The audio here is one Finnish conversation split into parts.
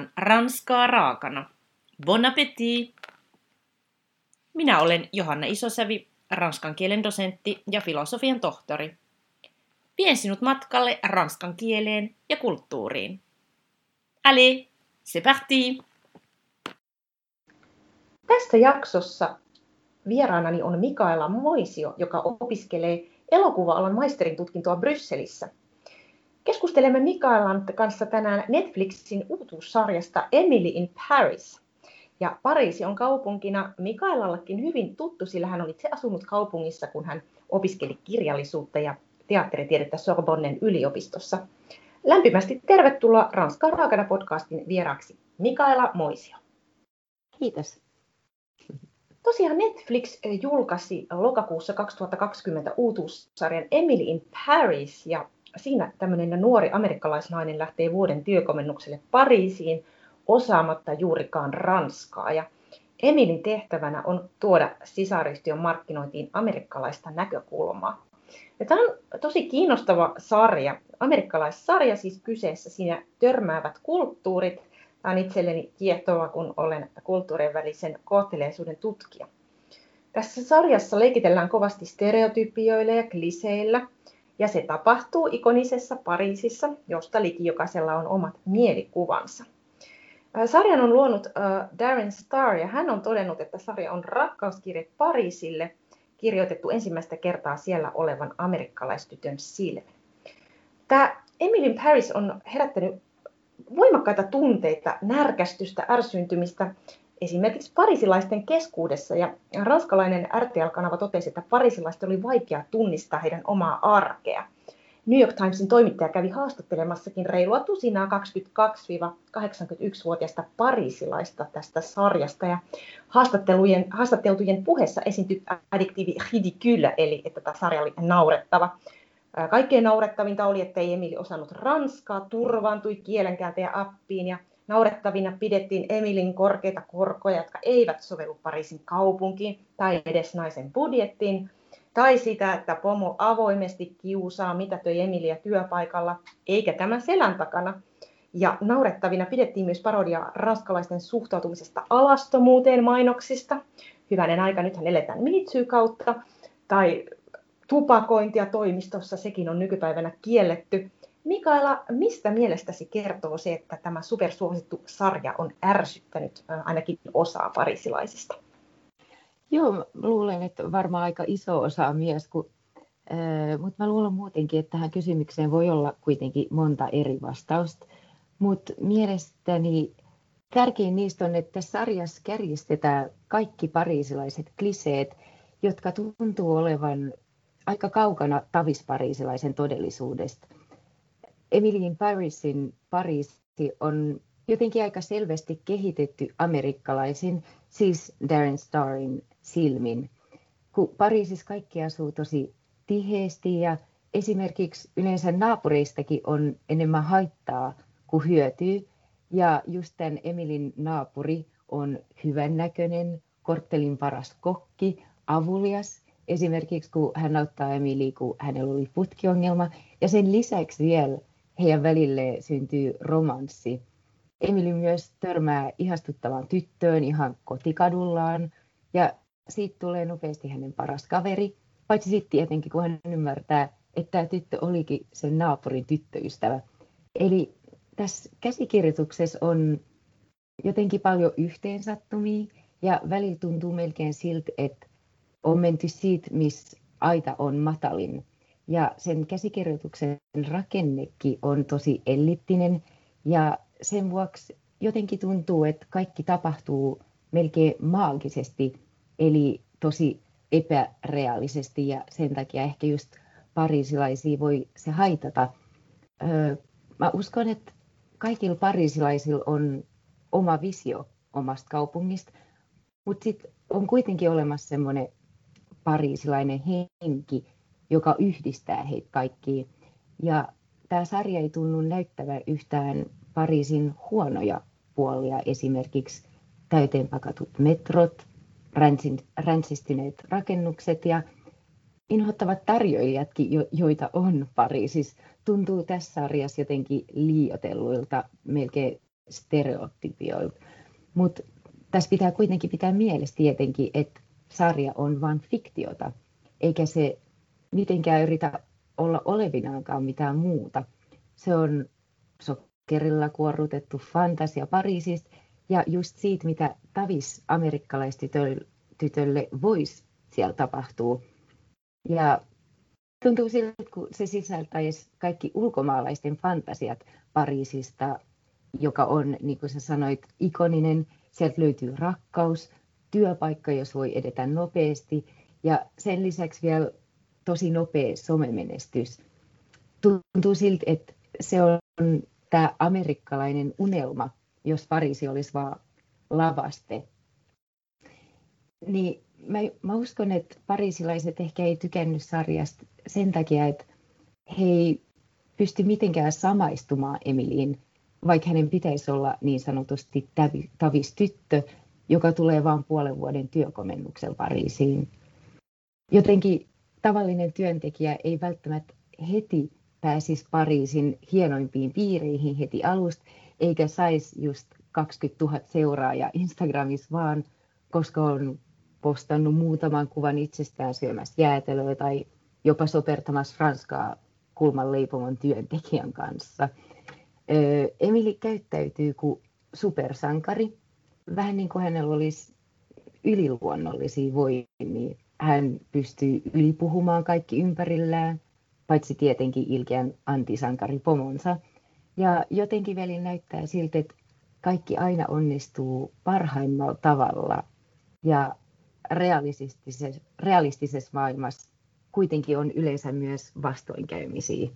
tarjoillaan ranskaa raakana. Bon appétit! Minä olen Johanna Isosävi, ranskan kielen dosentti ja filosofian tohtori. Vien sinut matkalle ranskan kieleen ja kulttuuriin. Allez, c'est parti! Tässä jaksossa vieraanani on Mikaela Moisio, joka opiskelee elokuva-alan maisterin tutkintoa Brysselissä. Keskustelemme Mikaelan kanssa tänään Netflixin uutuussarjasta Emily in Paris. Ja Pariisi on kaupunkina Mikaelallakin hyvin tuttu, sillä hän on itse asunut kaupungissa, kun hän opiskeli kirjallisuutta ja teatteritiedettä Sorbonnen yliopistossa. Lämpimästi tervetuloa Ranskan raakana podcastin vieraaksi Mikaela Moisio. Kiitos. Tosiaan Netflix julkaisi lokakuussa 2020 uutuussarjan Emily in Paris ja siinä tämmöinen nuori amerikkalaisnainen lähtee vuoden työkomennukselle Pariisiin osaamatta juurikaan ranskaa. Ja Emilin tehtävänä on tuoda sisaryhtiön markkinointiin amerikkalaista näkökulmaa. Ja tämä on tosi kiinnostava sarja, amerikkalaissarja siis kyseessä. Siinä törmäävät kulttuurit. Tämä on itselleni kiehtova, kun olen kulttuurien välisen kohteleisuuden tutkija. Tässä sarjassa leikitellään kovasti stereotypioilla ja kliseillä, ja se tapahtuu ikonisessa Pariisissa, josta liki jokaisella on omat mielikuvansa. Sarjan on luonut Darren Star ja hän on todennut, että sarja on rakkauskirje Pariisille, kirjoitettu ensimmäistä kertaa siellä olevan amerikkalaistytön silmin. Tämä Emily Paris on herättänyt voimakkaita tunteita, närkästystä, ärsyyntymistä esimerkiksi parisilaisten keskuudessa. Ja ranskalainen RTL-kanava totesi, että parisilaisten oli vaikea tunnistaa heidän omaa arkea. New York Timesin toimittaja kävi haastattelemassakin reilua tusinaa 22-81-vuotiaista parisilaista tästä sarjasta. Ja haastattelujen, haastatteltujen puheessa esiintyi addiktiivi ridicule, eli että tämä sarja oli naurettava. Kaikkein naurettavinta oli, että ei Emili osannut ranskaa, turvaantui kielenkääntäjä appiin ja Naurettavina pidettiin Emilin korkeita korkoja, jotka eivät sovellu Pariisin kaupunkiin tai edes naisen budjettiin, tai sitä, että pomo avoimesti kiusaa mitätöi Emilia työpaikalla, eikä tämä selän takana. Ja naurettavina pidettiin myös parodia ranskalaisten suhtautumisesta alastomuuteen mainoksista. Hyvänen aika, nythän eletään mitsy kautta. Tai tupakointia toimistossa, sekin on nykypäivänä kielletty. Mikaela, mistä mielestäsi kertoo se, että tämä supersuosittu sarja on ärsyttänyt ainakin osaa parisilaisista? Joo, luulen, että varmaan aika iso osa myös, kun, äh, mutta mä luulen muutenkin, että tähän kysymykseen voi olla kuitenkin monta eri vastausta. Mutta mielestäni tärkein niistä on, että sarjassa kärjistetään kaikki pariisilaiset kliseet, jotka tuntuu olevan aika kaukana tavispariisilaisen todellisuudesta – Emilien Parisin Pariisi on jotenkin aika selvästi kehitetty amerikkalaisin, siis Darren Starin silmin. Kun Pariisissa kaikki asuu tosi tiheesti ja esimerkiksi yleensä naapureistakin on enemmän haittaa kuin hyötyy. Ja just tämän Emilin naapuri on hyvännäköinen, korttelin paras kokki, avulias. Esimerkiksi kun hän auttaa Emili, kun hänellä oli putkiongelma. Ja sen lisäksi vielä heidän välille syntyy romanssi. Emily myös törmää ihastuttavaan tyttöön ihan kotikadullaan ja siitä tulee nopeasti hänen paras kaveri, paitsi sitten tietenkin kun hän ymmärtää, että tämä tyttö olikin sen naapurin tyttöystävä. Eli tässä käsikirjoituksessa on jotenkin paljon yhteensattumia ja välillä tuntuu melkein siltä, että on menty siitä, missä aita on matalin. Ja sen käsikirjoituksen rakennekin on tosi elliptinen ja sen vuoksi jotenkin tuntuu, että kaikki tapahtuu melkein maagisesti, eli tosi epäreaalisesti ja sen takia ehkä just pariisilaisia voi se haitata. Öö, mä uskon, että kaikilla pariisilaisilla on oma visio omasta kaupungista, mutta sitten on kuitenkin olemassa semmoinen pariisilainen henki, joka yhdistää heitä kaikkiin. Ja tämä sarja ei tunnu näyttävän yhtään Pariisin huonoja puolia, esimerkiksi täyteenpakatut metrot, ränsistyneet rakennukset ja inhottavat tarjoilijatkin, joita on Pariisissa, tuntuu tässä sarjassa jotenkin liiotelluilta, melkein stereotypioilta. Mutta tässä pitää kuitenkin pitää mielessä tietenkin, että sarja on vain fiktiota, eikä se mitenkään yritä olla olevinaankaan mitään muuta. Se on sokerilla kuorrutettu fantasia Pariisista ja just siitä, mitä tavis amerikkalaistytölle voisi siellä tapahtua. Ja tuntuu siltä, kun se sisältäisi kaikki ulkomaalaisten fantasiat Pariisista, joka on, niin kuin sä sanoit, ikoninen. Sieltä löytyy rakkaus, työpaikka, jos voi edetä nopeasti ja sen lisäksi vielä tosi nopea somemenestys. Tuntuu siltä, että se on tämä amerikkalainen unelma, jos Pariisi olisi vaan lavaste. Niin mä, mä uskon, että pariisilaiset ehkä ei tykännyt sarjasta sen takia, että he ei pysty mitenkään samaistumaan Emiliin, vaikka hänen pitäisi olla niin sanotusti tavis tyttö, joka tulee vain puolen vuoden työkomennuksella Pariisiin. Jotenkin tavallinen työntekijä ei välttämättä heti pääsisi Pariisin hienoimpiin piireihin heti alusta, eikä saisi just 20 000 seuraajaa Instagramissa vaan, koska on postannut muutaman kuvan itsestään syömässä jäätelöä tai jopa sopertamassa Ranskaa kulman leipomon työntekijän kanssa. Emili käyttäytyy kuin supersankari, vähän niin kuin hänellä olisi yliluonnollisia voimia. Hän pystyy ylipuhumaan kaikki ympärillään, paitsi tietenkin ilkeän antisankari pomonsa. Ja jotenkin veli näyttää siltä, että kaikki aina onnistuu parhaimmalla tavalla ja realistisessa, realistisessa maailmassa kuitenkin on yleensä myös vastoinkäymisiä.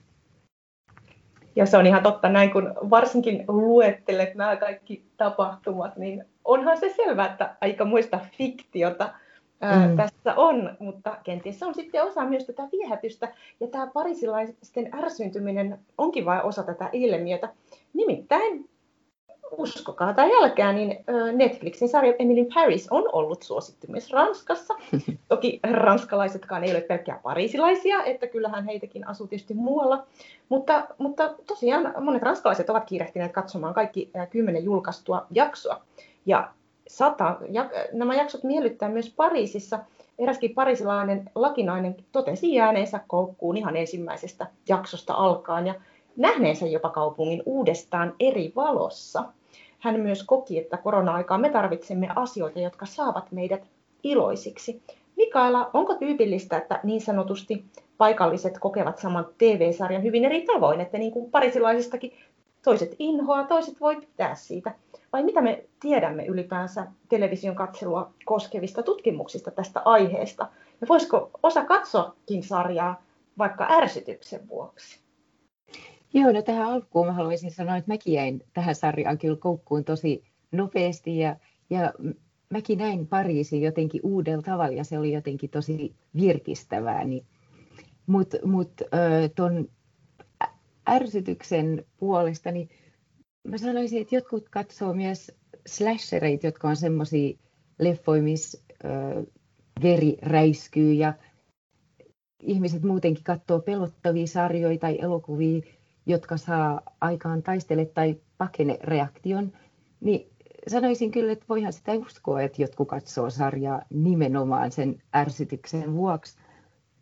Ja se on ihan totta, näin kun varsinkin luettelet nämä kaikki tapahtumat, niin onhan se selvää, että aika muista fiktiota mm. tässä on, mutta kenties se on sitten osa myös tätä viehätystä, ja tämä parisilaisten ärsyntyminen onkin vain osa tätä ilmiötä. Nimittäin uskokaa tai älkää, niin Netflixin sarja Emily Paris on ollut suosittu myös Ranskassa. Toki ranskalaisetkaan ei ole pelkkää parisilaisia, että kyllähän heitäkin asuu tietysti muualla. Mutta, mutta tosiaan monet ranskalaiset ovat kiirehtineet katsomaan kaikki kymmenen julkaistua jaksoa. Ja sata, ja, nämä jaksot miellyttää myös Pariisissa. Eräskin parisilainen lakinainen totesi jääneensä koukkuun ihan ensimmäisestä jaksosta alkaen ja nähneensä jopa kaupungin uudestaan eri valossa. Hän myös koki, että korona-aikaan me tarvitsemme asioita, jotka saavat meidät iloisiksi. Mikaela, onko tyypillistä, että niin sanotusti paikalliset kokevat saman TV-sarjan hyvin eri tavoin, että niin kuin parisilaisistakin toiset inhoa, toiset voi pitää siitä? Vai mitä me tiedämme ylipäänsä television katselua koskevista tutkimuksista tästä aiheesta? Ja voisiko osa katsoakin sarjaa vaikka ärsytyksen vuoksi? Joo, no tähän alkuun mä haluaisin sanoa, että mäkin jäin tähän sarjaan kyllä koukkuun tosi nopeasti ja, ja mäkin näin Pariisin jotenkin uudella tavalla ja se oli jotenkin tosi virkistävää. Niin, Mutta mut, tuon ärsytyksen puolesta, niin mä sanoisin, että jotkut katsoo myös slashereita, jotka on semmoisia leffoja, missä veri räiskyy ja ihmiset muutenkin katsoo pelottavia sarjoja tai elokuvia, jotka saa aikaan taistele- tai pakene-reaktion, niin sanoisin kyllä, että voihan sitä uskoa, että jotkut katsoo sarjaa nimenomaan sen ärsytyksen vuoksi.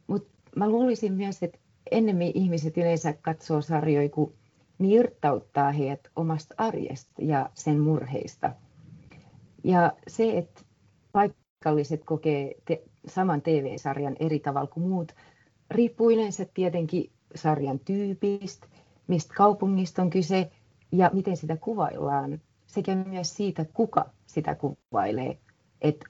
Mutta mä luulisin myös, että ennemmin ihmiset yleensä katsoo sarjoja, kun ne irtauttaa heidät omasta arjesta ja sen murheista. Ja se, että paikalliset kokee te- saman TV-sarjan eri tavalla kuin muut, riippuu yleensä tietenkin sarjan tyypistä, mistä kaupungista on kyse ja miten sitä kuvaillaan, sekä myös siitä, kuka sitä kuvailee, että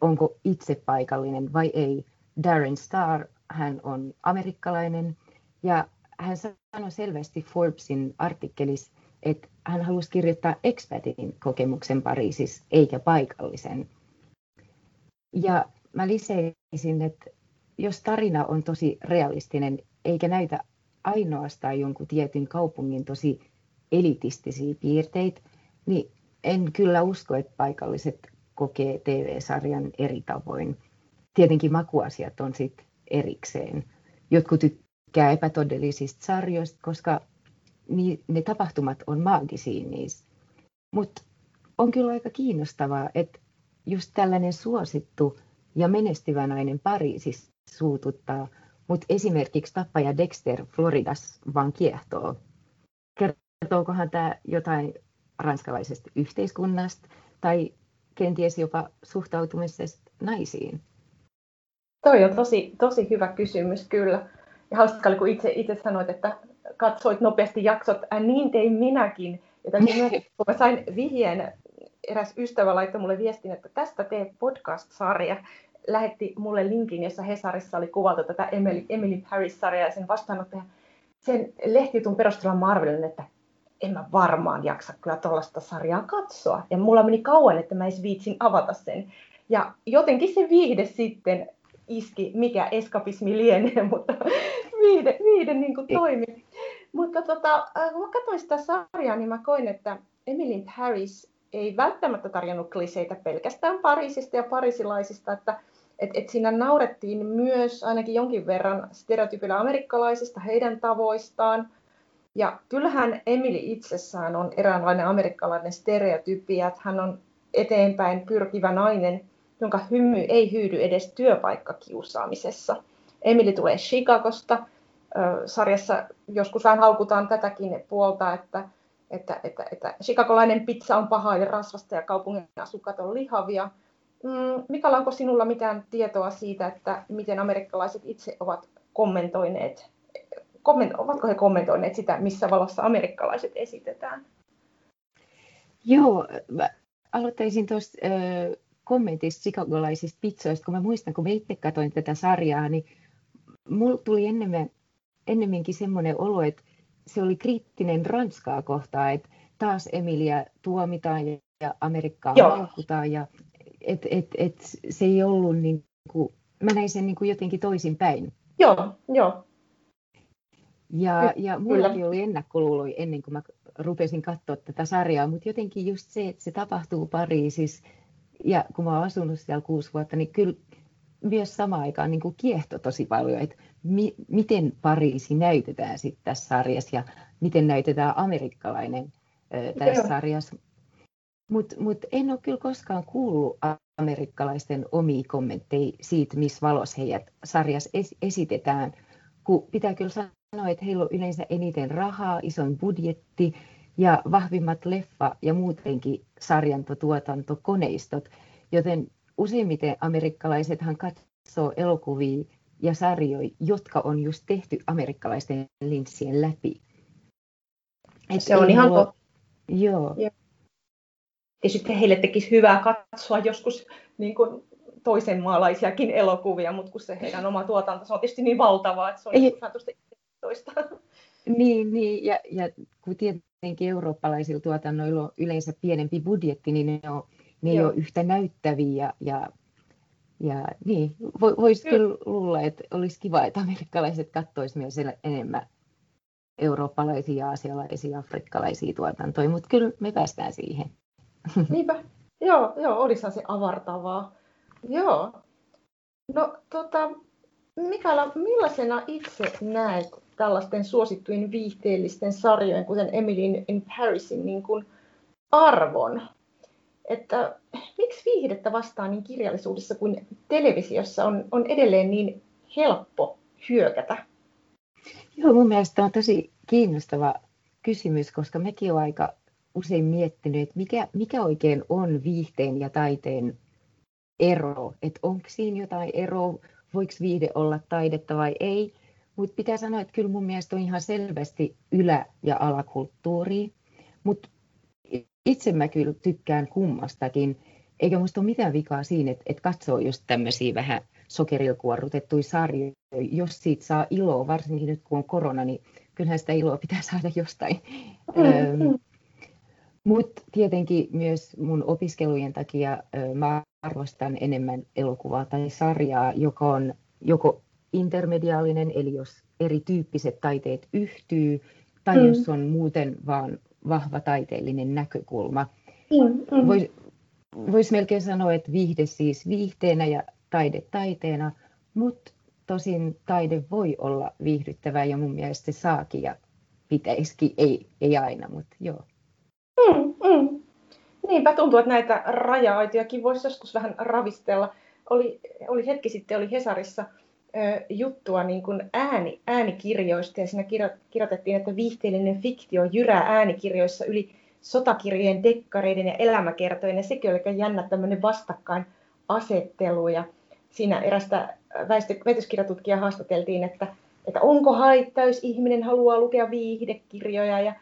onko itse paikallinen vai ei. Darren Star, hän on amerikkalainen ja hän sanoi selvästi Forbesin artikkelissa, että hän halusi kirjoittaa expatin kokemuksen Pariisissa eikä paikallisen. Ja mä lisäisin, että jos tarina on tosi realistinen eikä näytä ainoastaan jonkun tietyn kaupungin tosi elitistisiä piirteitä, niin en kyllä usko, että paikalliset kokee TV-sarjan eri tavoin. Tietenkin makuasiat on sitten erikseen. Jotkut tykkää epätodellisista sarjoista, koska ne tapahtumat on maagisia niissä. Mutta on kyllä aika kiinnostavaa, että just tällainen suosittu ja menestyvä nainen Pariisissa suututtaa, mutta esimerkiksi tappaja Dexter Floridas vaan kiehtoo. Kertookohan tämä jotain ranskalaisesta yhteiskunnasta tai kenties jopa suhtautumisesta naisiin? Toi on tosi, tosi hyvä kysymys kyllä. Ja hauska oli, kun itse, itse sanoit, että katsoit nopeasti jaksot, äh, niin tein minäkin. Ja myös, kun mä sain vihjeen, eräs ystävä laittoi mulle viestin, että tästä tee podcast-sarja. Lähetti mulle linkin, jossa Hesarissa oli kuvattu tätä Emily, Emily Paris-sarjaa ja sen vastaanottaja. Sen lehtijutun perusteella mä arvelin, että en mä varmaan jaksa kyllä tuollaista sarjaa katsoa. Ja mulla meni kauan, että mä edes viitsin avata sen. Ja jotenkin se viihde sitten iski, mikä eskapismi lienee, mutta viihde, viihde niin kuin toimi. Mutta tota, äh, kun mä katsoin sitä sarjaa, niin mä koin, että Emily Paris ei välttämättä tarjonnut kliseitä pelkästään Pariisista ja parisilaisista, että et, et siinä naurettiin myös ainakin jonkin verran stereotypilla amerikkalaisista, heidän tavoistaan. Ja kyllähän Emily itsessään on eräänlainen amerikkalainen stereotypia, että hän on eteenpäin pyrkivä nainen, jonka hymy ei hyydy edes työpaikkakiusaamisessa. Emily tulee Chicagosta. Sarjassa joskus vähän haukutaan tätäkin puolta, että, että, että, että chicagolainen pizza on pahaa ja rasvasta ja kaupungin asukkaat on lihavia. Mm, Mikaela, onko sinulla mitään tietoa siitä, että miten amerikkalaiset itse ovat kommentoineet, komment, ovatko he kommentoineet sitä, missä valossa amerikkalaiset esitetään? Joo, aloittaisin tuosta kommentista chicagolaisista pizzoista, kun mä muistan, kun mä itse katsoin tätä sarjaa, niin mulla tuli enemmän, ennemminkin semmoinen olo, että se oli kriittinen Ranskaa kohtaan, että taas Emilia tuomitaan ja, Amerikkaa haukutaan ja et, et, et, se ei ollut niin kuin, mä näin sen niin kuin jotenkin toisinpäin. Joo, joo. Ja, ja mullakin oli ennakkoluuloja ennen kuin mä rupesin katsoa tätä sarjaa, mutta jotenkin just se, että se tapahtuu Pariisissa ja kun mä oon asunut siellä kuusi vuotta, niin kyllä myös samaan aikaan niin kuin kiehto tosi paljon, että mi- miten Pariisi näytetään sitten tässä sarjassa ja miten näytetään amerikkalainen ö, tässä Joo. sarjassa. Mutta mut en ole kyllä koskaan kuullut amerikkalaisten omia kommentteja siitä, missä valossa heidät sarjassa es- esitetään, kun pitää kyllä sanoa, että heillä on yleensä eniten rahaa, ison budjetti, ja vahvimmat leffa- ja muutenkin sarjantotuotantokoneistot, joten useimmiten amerikkalaisethan katsoo elokuvia ja sarjoja, jotka on just tehty amerikkalaisten linssien läpi. Et se on ihan totta. Joo. Ja. ja sitten heille tekisi hyvää katsoa joskus niin kuin toisen maalaisiakin elokuvia, mutta kun se heidän oma tuotanto se on tietysti niin valtavaa, että se on Ei. vähän toista. Niin, niin ja, ja kun tietenkin eurooppalaisilla tuotannoilla on yleensä pienempi budjetti, niin ne, on, ne ei ole yhtä näyttäviä ja, ja, ja niin, voisi kyllä luulla, että olisi kiva, että amerikkalaiset katsoisivat myös enemmän eurooppalaisia, aasialaisia, afrikkalaisia tuotantoja, mutta kyllä me päästään siihen. Niinpä, joo, joo olisihan se avartavaa. Joo. No tota, Mikaela, millaisena itse näet tällaisten suosittujen viihteellisten sarjojen, kuten Emily in Parisin, niin kuin arvon. Että miksi viihdettä vastaan niin kirjallisuudessa kuin televisiossa on, on edelleen niin helppo hyökätä? Joo, mun mielestä on tosi kiinnostava kysymys, koska mekin olen aika usein miettinyt, että mikä, mikä oikein on viihteen ja taiteen ero, että onko siinä jotain eroa, voiko viihde olla taidetta vai ei. Mutta pitää sanoa, että kyllä mun mielestä on ihan selvästi ylä- ja alakulttuuri. Mutta itse mä kyllä tykkään kummastakin. Eikä musta ole mitään vikaa siinä, että, että katsoo just tämmöisiä vähän sokerilla kuorrutettuja sarjoja. Jos siitä saa iloa, varsinkin nyt kun on korona, niin kyllähän sitä iloa pitää saada jostain. Mm-hmm. Mutta tietenkin myös mun opiskelujen takia mä arvostan enemmän elokuvaa tai sarjaa, joka on joko intermediaalinen, eli jos erityyppiset taiteet yhtyy, tai mm. jos on muuten vaan vahva taiteellinen näkökulma. Mm, mm. Voisi vois melkein sanoa, että viihde siis viihteenä ja taide taiteena, mutta tosin taide voi olla viihdyttävää ja mun mielestä se saakin ja pitäisikin, ei, ei aina, mutta joo. Niinpä tuntuu, että näitä raja-aitojakin voisi joskus vähän ravistella. Oli, oli hetki sitten oli Hesarissa juttua niin kuin ääni, äänikirjoista ja siinä kirjoitettiin, että viihteellinen fiktio jyrää äänikirjoissa yli sotakirjojen, dekkareiden ja elämäkertojen ja sekin oli jännä tämmöinen vastakkainasettelu ja siinä erästä väitöskirjatutkijaa haastateltiin, että, että onko haittaa, jos ihminen haluaa lukea viihdekirjoja ja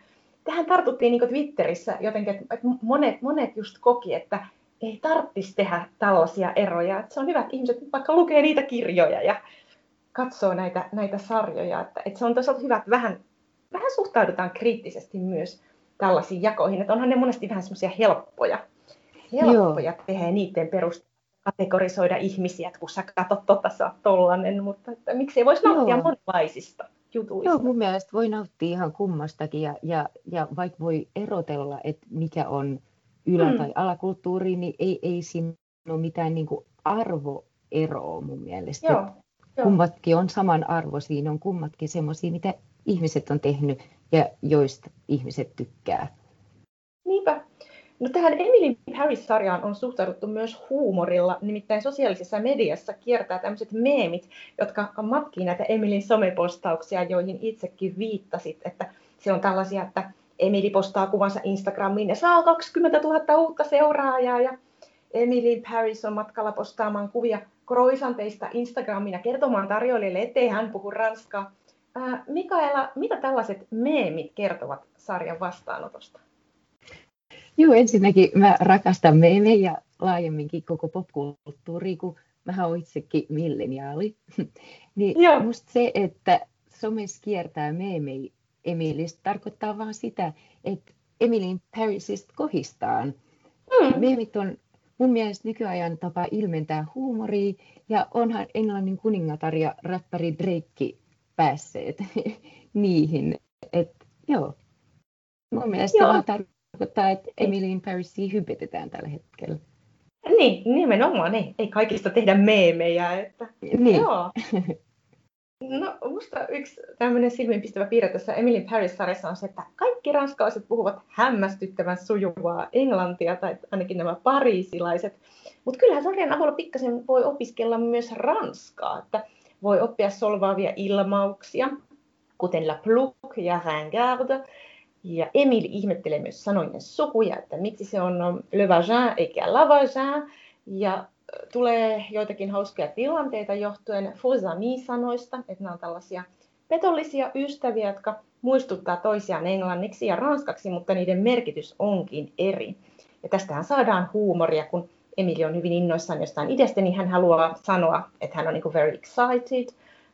tähän tartuttiin niin Twitterissä jotenkin, että monet, monet just koki, että ei tarvitsisi tehdä tällaisia eroja. Että se on hyvä, että ihmiset vaikka lukee niitä kirjoja ja katsoo näitä, näitä sarjoja. Että, että se on toisaalta hyvä, että vähän, vähän suhtaudutaan kriittisesti myös tällaisiin jakoihin. Että onhan ne monesti vähän semmoisia helppoja, helppoja Joo. tehdä niiden perusteella kategorisoida ihmisiä, että kun sä katsot tota, sä oot tollanen, mutta että miksei voisi nauttia Joo. monenlaisista jutuista. Joo, mun mielestä voi nauttia ihan kummastakin ja, ja, ja vaikka voi erotella, että mikä on ylä- mm. tai alakulttuuri, niin ei, ei siinä ole mitään niin kuin arvoeroa mun mielestä. Joo. Kummatkin on saman arvo, siinä on kummatkin semmoisia, mitä ihmiset on tehnyt ja joista ihmiset tykkää. Niinpä. No tähän Emily Harris-sarjaan on suhtauduttu myös huumorilla, nimittäin sosiaalisessa mediassa kiertää tämmöiset meemit, jotka matkii näitä Emilin somepostauksia, joihin itsekin viittasit, että se on tällaisia, että Emily postaa kuvansa Instagramiin ja saa 20 000 uutta seuraajaa ja Emily Paris on matkalla postaamaan kuvia kroisanteista Instagramiin ja kertomaan tarjoilijoille, ettei hän puhu ranskaa. Mikaela, mitä tällaiset meemit kertovat sarjan vastaanotosta? Joo, ensinnäkin mä rakastan meemejä laajemminkin koko popkulttuuri, kun mä oon itsekin milleniaali. niin Joo. musta se, että somessa kiertää meemejä Emilistä, tarkoittaa vaan sitä, että Emilin Parisista kohistaan. Mm. Meemit on mun mielestä nykyajan tapa ilmentää huumoria, ja onhan Englannin kuningatar ja räppäri Drake päässeet niihin. Et, joo. Mun mielestä joo. vaan tarkoittaa, että Emily in Parisia hypetetään tällä hetkellä. Niin, nimenomaan. Niin. Ei kaikista tehdä meemejä. Että... Niin. Joo. No, musta yksi tämmöinen silmiinpistävä piirre tässä Emily Paris-sarjassa on se, että kaikki ranskalaiset puhuvat hämmästyttävän sujuvaa englantia, tai ainakin nämä pariisilaiset. Mutta kyllähän sarjan avulla pikkasen voi opiskella myös ranskaa, että voi oppia solvaavia ilmauksia, kuten la pluck ja ringard. Ja Emil ihmettelee myös sanoinen sukuja, että miksi se on le vagin eikä la vagin. Ja tulee joitakin hauskoja tilanteita johtuen faux sanoista että nämä on tällaisia petollisia ystäviä, jotka muistuttaa toisiaan englanniksi ja ranskaksi, mutta niiden merkitys onkin eri. Ja tästähän saadaan huumoria, kun Emili on hyvin innoissaan jostain idestä, niin hän haluaa sanoa, että hän on niin very excited,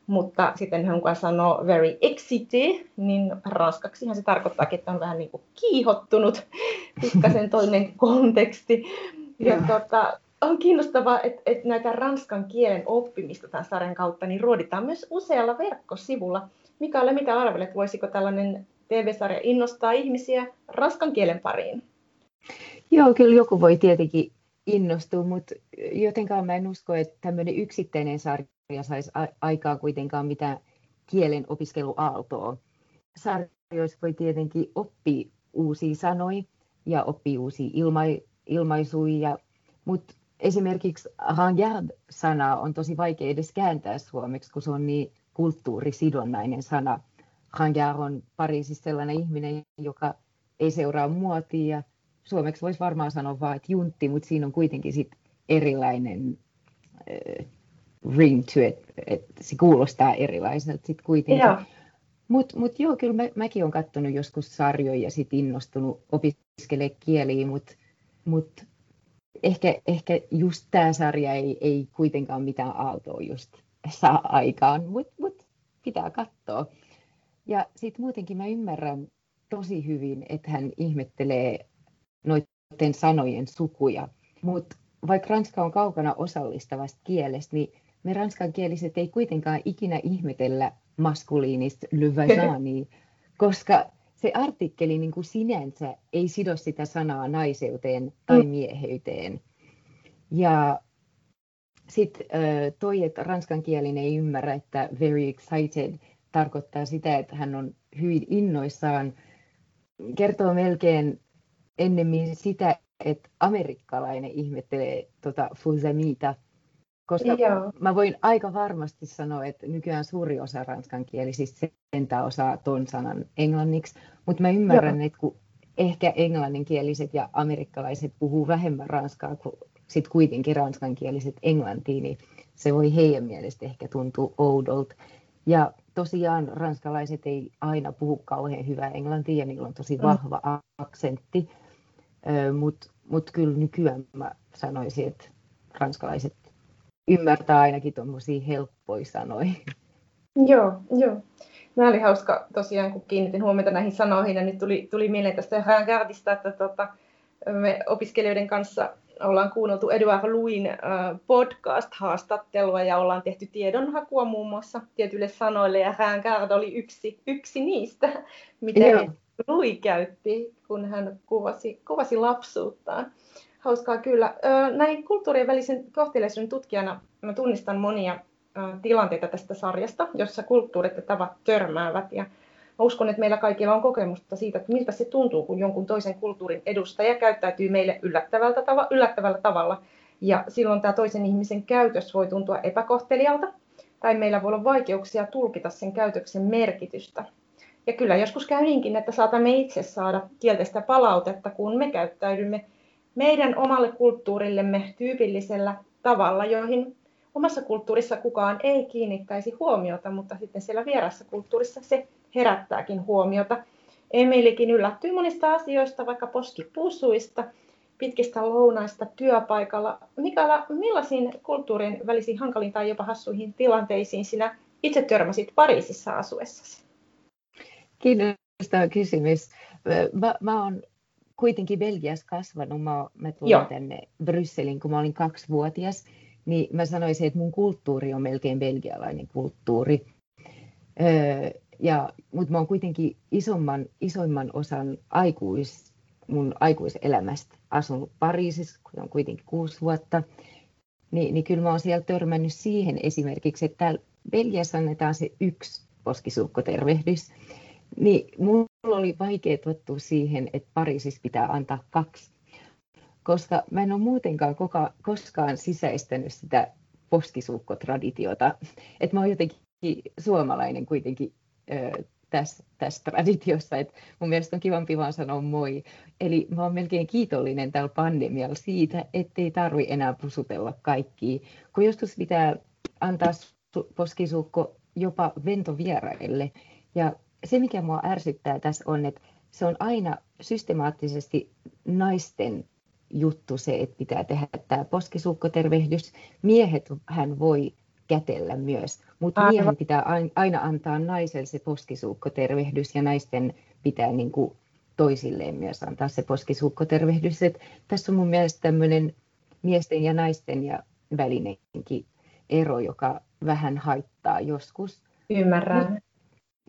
mutta sitten hän kun sanoo very excité, niin ranskaksihan se tarkoittaa, että on vähän niin kuin kiihottunut, pikkasen toinen konteksti. Ja tota, on kiinnostavaa, että, että näitä ranskan kielen oppimista tämän sarjan kautta niin ruoditaan myös usealla verkkosivulla. Mikä ole mitä arvelet, voisiko tällainen TV-sarja innostaa ihmisiä ranskan kielen pariin? Joo, kyllä joku voi tietenkin innostua, mutta jotenkaan mä en usko, että tämmöinen yksittäinen sarja saisi aikaan kuitenkaan mitään kielen opiskeluaaltoa. Sarjoissa voi tietenkin oppia uusia sanoja ja oppia uusia ilma- ilmaisuja, mutta esimerkiksi Rangard-sanaa on tosi vaikea edes kääntää suomeksi, kun se on niin kulttuurisidonnainen sana. Rangard on Pariisissa sellainen ihminen, joka ei seuraa muotia. Suomeksi voisi varmaan sanoa vain, että juntti, mutta siinä on kuitenkin sit erilainen äh, ring to it, että se kuulostaa erilaiselta sitten kuitenkin. Mutta mut joo, kyllä mä, mäkin olen katsonut joskus sarjoja ja sitten innostunut opiskelemaan kieliä, mutta mut ehkä, ehkä just tämä sarja ei, ei kuitenkaan mitään aaltoa just saa aikaan, mutta mut pitää katsoa. Ja sitten muutenkin mä ymmärrän tosi hyvin, että hän ihmettelee noiden sanojen sukuja. Mutta vaikka ranska on kaukana osallistavasta kielestä, niin me ranskankieliset ei kuitenkaan ikinä ihmetellä maskuliinista le vagin, koska se artikkeli niin kuin sinänsä ei sido sitä sanaa naiseuteen tai mm. mieheyteen. Ja sitten toi, että ranskankielinen ei ymmärrä, että very excited tarkoittaa sitä, että hän on hyvin innoissaan, kertoo melkein ennemmin sitä, että amerikkalainen ihmettelee tota Fuzamita, koska Joo. mä voin aika varmasti sanoa, että nykyään suuri osa ranskan kielisistä sentään osaa ton sanan englanniksi, mutta mä ymmärrän, Joo. että kun ehkä englanninkieliset ja amerikkalaiset puhuu vähemmän ranskaa kuin sit kuitenkin ranskankieliset englantiin, niin se voi heidän mielestä ehkä tuntua oudolta. Ja tosiaan ranskalaiset ei aina puhu kauhean hyvää englantia ja niillä on tosi mm. vahva mm. aksentti, mutta mut kyllä nykyään mä sanoisin, että ranskalaiset ymmärtää ainakin tuommoisia helppoja sanoja. Joo, joo. Mä oli hauska tosiaan, kun kiinnitin huomiota näihin sanoihin, ja nyt tuli, tuli mieleen tästä Rangardista, että tota, me opiskelijoiden kanssa ollaan kuunneltu Eduard Luin podcast-haastattelua ja ollaan tehty tiedonhakua muun muassa tietyille sanoille ja Rangard oli yksi, yksi niistä, mitä Louis käytti, kun hän kuvasi, kuvasi lapsuuttaan. Hauskaa kyllä. Näin kulttuurien välisen kohteleisuuden tutkijana mä tunnistan monia tilanteita tästä sarjasta, jossa kulttuurit ja tavat törmäävät. Ja mä uskon, että meillä kaikilla on kokemusta siitä, että miltä se tuntuu, kun jonkun toisen kulttuurin edustaja käyttäytyy meille yllättävällä, tava- yllättävällä tavalla. Ja silloin tämä toisen ihmisen käytös voi tuntua epäkohtelijalta, tai meillä voi olla vaikeuksia tulkita sen käytöksen merkitystä. Ja kyllä joskus käy niinkin, että saatamme itse saada kielteistä palautetta, kun me käyttäydymme meidän omalle kulttuurillemme tyypillisellä tavalla, joihin omassa kulttuurissa kukaan ei kiinnittäisi huomiota, mutta sitten siellä vierassa kulttuurissa se herättääkin huomiota. Emilikin yllättyy monista asioista, vaikka poskipusuista, pitkistä lounaista työpaikalla. Mikaela, millaisiin kulttuurin välisiin hankaliin tai jopa hassuihin tilanteisiin sinä itse törmäsit Pariisissa asuessasi? Kiinnostava kysymys. Mä, mä oon kuitenkin Belgiassa kasvanut. Mä, mä tulin Joo. tänne Brysselin, kun mä olin kaksivuotias. Niin mä sanoisin, että mun kulttuuri on melkein belgialainen kulttuuri. Öö, ja, mutta mä oon kuitenkin isomman, isoimman osan aikuis, mun aikuiselämästä asunut Pariisissa, kun on kuitenkin kuusi vuotta. Ni, niin kyllä mä oon siellä törmännyt siihen esimerkiksi, että täällä Belgiassa annetaan se yksi poskisuukkotervehdys. Niin mulla oli vaikea tottua siihen, että Pariisissa pitää antaa kaksi, koska mä en ole muutenkaan koka, koskaan sisäistänyt sitä poskisuukkotraditiota. Että mä oon jotenkin suomalainen kuitenkin tässä, tässä traditiossa, että mun mielestä on kivampi vaan sanoa moi. Eli mä oon melkein kiitollinen tällä pandemialla siitä, ettei tarvi enää pusutella kaikkia, kun joskus pitää antaa poskisuukko jopa ventovieraille. Ja se, mikä mua ärsyttää tässä on, että se on aina systemaattisesti naisten juttu se, että pitää tehdä tämä poskisuukkotervehdys. Miehet hän voi kätellä myös, mutta miehen pitää aina antaa naiselle se poskisuukkotervehdys ja naisten pitää niin kuin toisilleen myös antaa se poskisuukkotervehdys. Et tässä on mun mielestä tämmöinen miesten ja naisten ja välinenkin ero, joka vähän haittaa joskus. Ymmärrän. Mut,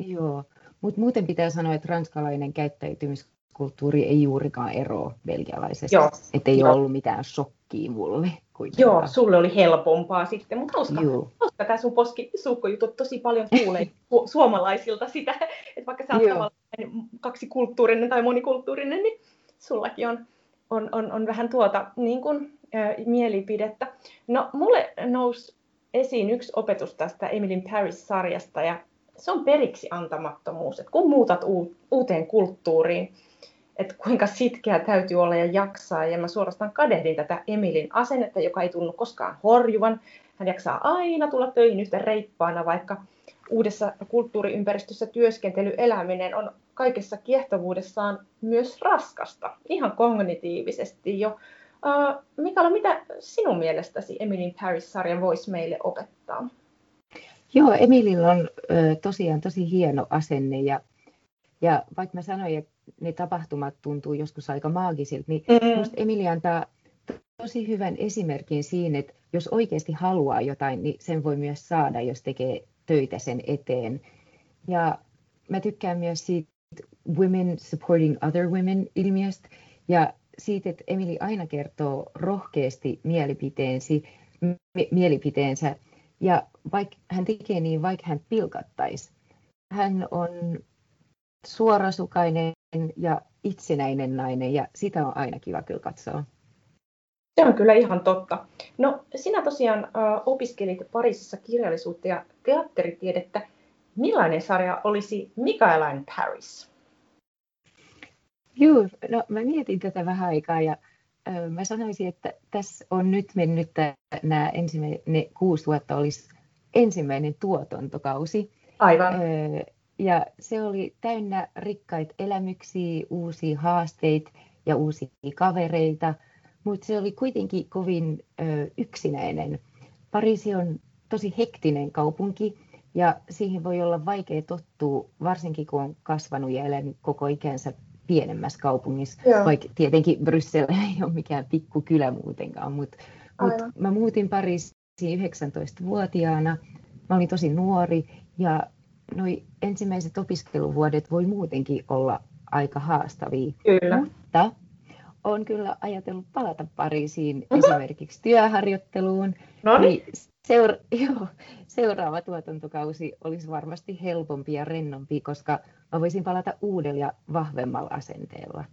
joo, mutta muuten pitää sanoa, että ranskalainen käyttäytymiskulttuuri ei juurikaan eroa belgialaisesta. Että ei ole ollut mitään shokkia mulle. Kuitenkaan. Joo, sulle oli helpompaa sitten, mutta hauska, hauska tämä sun poskisuukkojutut tosi paljon kuulee suomalaisilta sitä, että vaikka sä oot tavallaan kaksikulttuurinen tai monikulttuurinen, niin sullakin on, on, on, on vähän tuota niin kuin, ä, mielipidettä. No, mulle nousi esiin yksi opetus tästä Emily Paris-sarjasta, ja se on periksi antamattomuus, että kun muutat uuteen kulttuuriin, että kuinka sitkeä täytyy olla ja jaksaa. Ja mä suorastaan kadehdin tätä Emilin asennetta, joka ei tunnu koskaan horjuvan. Hän jaksaa aina tulla töihin yhtä reippaana, vaikka uudessa kulttuuriympäristössä työskentely, eläminen on kaikessa kiehtovuudessaan myös raskasta, ihan kognitiivisesti jo. Mikaela, mitä sinun mielestäsi Emilin Paris-sarja voisi meille opettaa? Joo, Emilillä on ö, tosiaan tosi hieno asenne ja, ja vaikka mä sanoin, että ne tapahtumat tuntuu joskus aika maagisilta, niin mm. minusta Emili antaa tosi hyvän esimerkin siinä, että jos oikeasti haluaa jotain, niin sen voi myös saada, jos tekee töitä sen eteen. Ja mä tykkään myös siitä women supporting other women ilmiöstä ja siitä, että Emili aina kertoo rohkeasti mielipiteensä, mielipiteensä ja vaikka hän tekee niin, vaikka hän pilkattaisi, hän on suorasukainen ja itsenäinen nainen ja sitä on aina kiva kyllä katsoa. Se on kyllä ihan totta. No, sinä tosiaan äh, opiskelit Pariisissa kirjallisuutta ja teatteritiedettä. Millainen sarja olisi Michaela in Paris? Joo, no mä mietin tätä vähän aikaa ja mä sanoisin, että tässä on nyt mennyt nämä ensimmäinen kuusi vuotta olisi ensimmäinen tuotantokausi. Aivan. Ja se oli täynnä rikkaita elämyksiä, uusia haasteita ja uusia kavereita, mutta se oli kuitenkin kovin yksinäinen. Pariisi on tosi hektinen kaupunki ja siihen voi olla vaikea tottua, varsinkin kun on kasvanut ja elänyt koko ikänsä pienemmässä kaupungissa, Joo. vaikka tietenkin Bryssel ei ole mikään pikkukylä muutenkaan, mutta mut mä muutin Pariisiin 19-vuotiaana, mä olin tosi nuori ja noi ensimmäiset opiskeluvuodet voi muutenkin olla aika haastavia, kyllä. mutta olen kyllä ajatellut palata Pariisiin mm-hmm. esimerkiksi työharjoitteluun. Niin. Seura- joo, seuraava tuotantokausi olisi varmasti helpompi ja rennompi, koska mä voisin palata uudella ja vahvemmalla asenteella.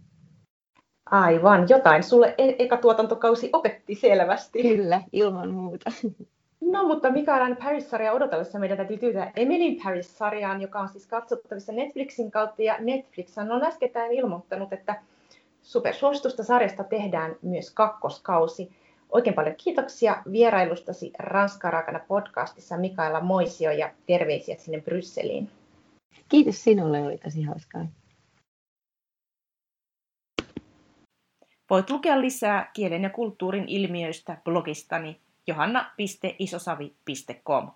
Aivan, jotain sulle e- eka tuotantokausi opetti selvästi. Kyllä, ilman muuta. No mutta Mikaelan Paris-sarja odotellessa meidän täytyy tyytyä Emily Paris-sarjaan, joka on siis katsottavissa Netflixin kautta. Ja Netflix on äskettäin ilmoittanut, että supersuositusta sarjasta tehdään myös kakkoskausi. Oikein paljon kiitoksia vierailustasi Ranska Raakana podcastissa Mikaela Moisio ja terveisiä sinne Brysseliin. Kiitos sinulle, oli tosi hauskaa. Voit lukea lisää kielen ja kulttuurin ilmiöistä blogistani johanna.isosavi.com.